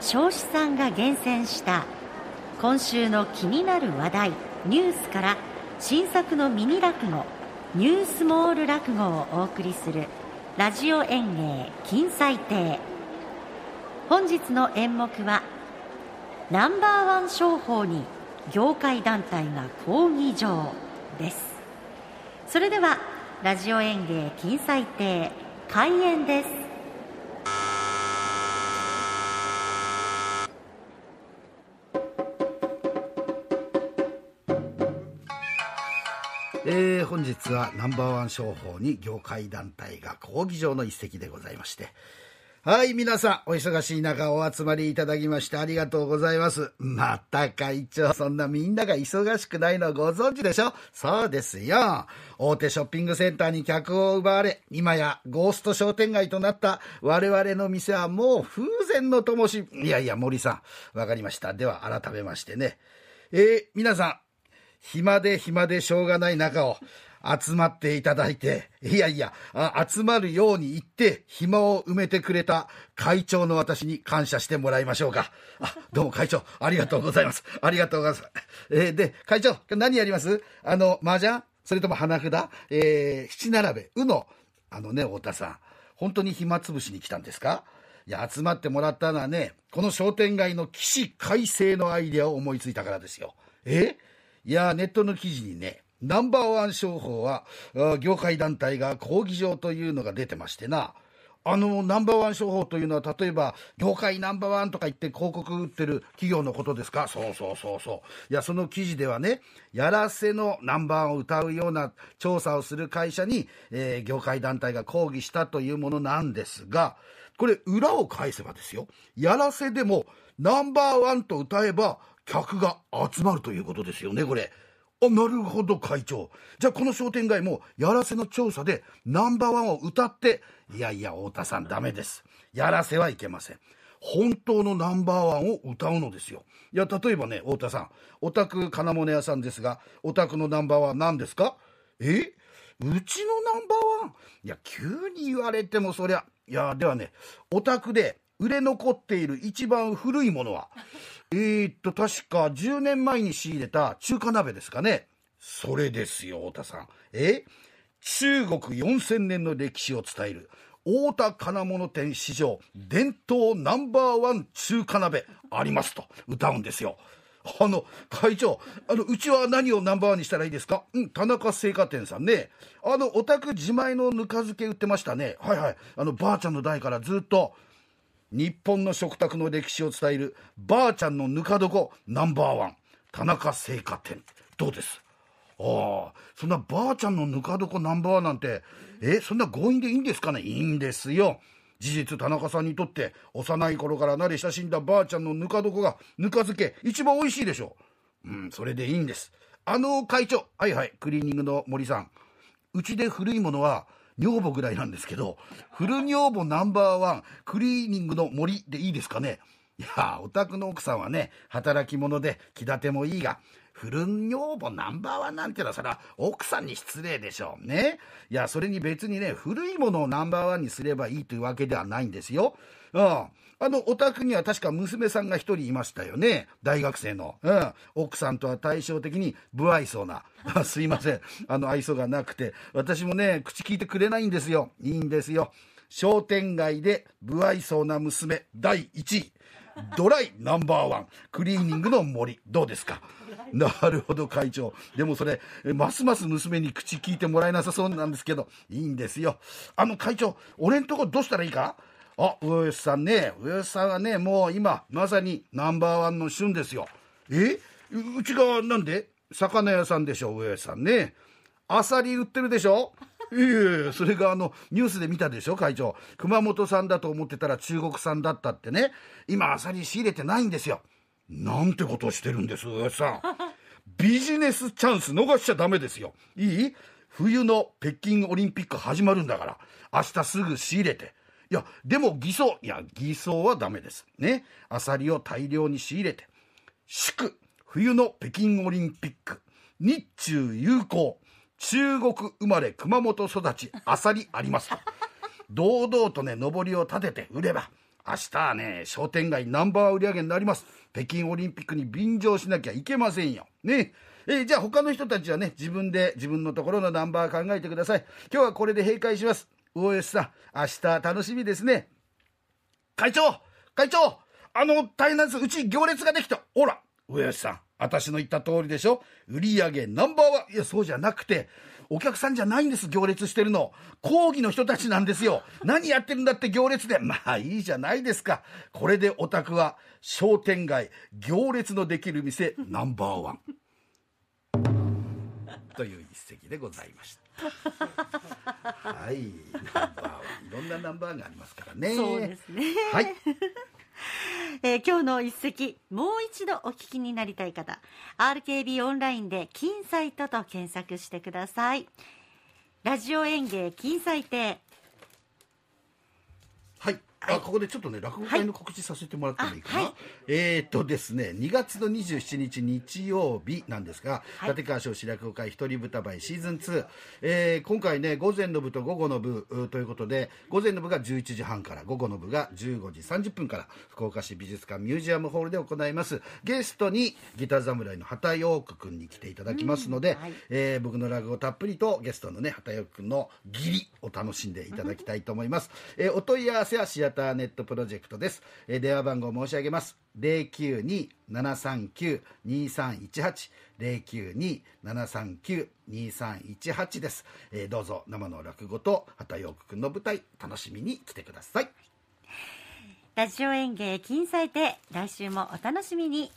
彰子さんが厳選した今週の気になる話題ニュースから新作のミニ落語ニュースモール落語をお送りするラジオ演芸金彩亭。本日の演目はナンバーワン商法に業界団体が抗議状です。それではラジオ演芸金彩亭開演です。えー、本日はナンバーワン商法に業界団体が抗議状の一席でございまして。はい皆さんお忙しい中お集まりいただきましてありがとうございます。また会長そんなみんなが忙しくないのご存知でしょ？そうですよ。大手ショッピングセンターに客を奪われ今やゴースト商店街となった我々の店はもう風前の灯し。いやいや森さんわかりました。では改めましてね。えー、皆さん暇で暇でしょうがない中を集まっていただいて、いやいや、集まるように言って、暇を埋めてくれた会長の私に感謝してもらいましょうか。あ、どうも会長、ありがとうございます。ありがとうございます。えー、で、会長、何やります？あの、麻雀？それとも花札？えー、七並べ、うの、あのね、太田さん、本当に暇つぶしに来たんですか？いや、集まってもらったのはね、この商店街の起死回生のアイデアを思いついたからですよ。え？いや、ネットの記事にね、ナンバーワン商法は、業界団体が抗議状というのが出てましてな、あのナンバーワン商法というのは、例えば、業界ナンバーワンとか言って広告売ってる企業のことですか？そうそうそうそう。いや、その記事ではね、やらせのナンバーワンを歌うような調査をする会社に、えー、業界団体が抗議したというものなんですが、これ、裏を返せばですよ、やらせでもナンバーワンと歌えば、客が集まるということですよね、これ。あ、なるほど、会長。じゃあ、この商店街も、やらせの調査で、ナンバーワンを歌って、いやいや、太田さん、ダメです。やらせはいけません。本当のナンバーワンを歌うのですよ。いや、例えばね、太田さん、お宅金物屋さんですが、お宅のナンバーワン何ですか？え？うちのナンバーワン？いや、急に言われてもそりゃ、いや、ではね、お宅で売れ残っている一番古いものは、えー、っと、確か10年前に仕入れた中華鍋ですかね。それですよ、太田さん。え？中国4000年の歴史を伝える太田金物店史上伝統ナンバーワン中華鍋ありますと歌うんですよ。あの、会長、あの、うちは何をナンバーワンにしたらいいですか？うん、田中製菓店さんね。あの、お宅自前のぬか漬け売ってましたね。はいはい。あの、ばあちゃんの代からずっと。日本の食卓の歴史を伝えるばあちゃんのぬか床ナンバーワン。田中製菓店。どうです？ああそんなばあちゃんのぬか床ナンバーワンなんてえそんな強引でいいんですかね？いいんですよ。事実田中さんにとって幼い頃から慣れ親しんだばあちゃんのぬか床がぬか漬け一番美味しいでしょう。うんそれでいいんです。あの会長はいはいクリーニングの森さん。うちで古いものは女房ぐらいなんですけど、フル女房ナンバーワン、クリーニングの森でいいですかね。いや、お宅の奥さんはね、働き者で気立てもいいが、フル女房ナンバーワンなんてのはそれは奥さんに失礼でしょうね。いや、それに別にね、古いものをナンバーワンにすればいいというわけではないんですよ。うん。あの、お宅には確か娘さんが一人いましたよね。大学生の。うん。奥さんとは対照的に不愛想な。すいません。あの、愛想がなくて。私もね、口聞いてくれないんですよ。いいんですよ。商店街で不愛想な娘第1位。ドライナンバーワン。クリーニングの森。どうですか？なるほど、会長。でもそれ、ますます娘に口聞いてもらえなさそうなんですけど、いいんですよ。あの、会長、俺んとこどうしたらいいか？あ、上吉さんね、上吉さんはね、もう今、まさにナンバーワンの旬ですよ。え？うちがなんで？魚屋さんでしょ、上吉さんね。アサリ売ってるでしょ？いえいえ、それがあの、ニュースで見たでしょ、会長。熊本産だと思ってたら中国産だったってね。今、アサリ仕入れてないんですよ。なんてことしてるんです、上吉さん。ビジネスチャンス逃しちゃダメですよ。いい？冬の北京オリンピック始まるんだから、明日すぐ仕入れて、いや、でも偽装。いや、偽装はダメです。ね。アサリを大量に仕入れて、祝、冬の北京オリンピック、日中友好、中国生まれ熊本育ち、アサリありますと。堂々とね、上りを立てて売れば、明日はね、商店街ナンバー売り上げになります。北京オリンピックに便乗しなきゃいけませんよ。ね。えーじゃあ他の人たちはね、自分で自分のところのナンバー考えてください。今日はこれで閉会します。OS さん、明日楽しみですね。会長会長あの、大変なんです。うち行列ができた。ほら、上吉さん。私の言った通りでしょ売り上げナンバーワン。いや、そうじゃなくて、お客さんじゃないんです、行列してるの。講義の人たちなんですよ。何やってるんだって行列で。まあいいじゃないですか。これでお宅は商店街、行列のできる店ナンバーワン。という一席でございました。はい、ナンバーワン。いろんなナンバーがありますからね。そうですねはい。えー今日の一席もう一度お聞きになりたい方 RKB オンラインで「金サイト」と検索してくださいラジオ演芸金祭亭はい。あ、ここでちょっとね、落語会の告知させてもらってもいいかな。あはい。えーっとですね、2月の27日日曜日なんですが、はい。立川少子落語会一人舞台シーズン2、えー今回ね、午前の部と午後の部うということで、午前の部が11時半から、午後の部が15時30分から、福岡市美術館ミュージアムホールで行います。ゲストにギター侍の畑陽区君に来ていただきますので、はい。えー僕の落語をたっぷりとゲストのね畑陽君の義理を楽しんでいただきたいと思います、えーお問い合わせは型ネットプロジェクトです、えー電話番号申し上げます。092-739-2318 092-739-2318です、えーどうぞ生の落語と畑陽君の舞台楽しみに来てください。ラジオ演芸金祭亭来週もお楽しみに。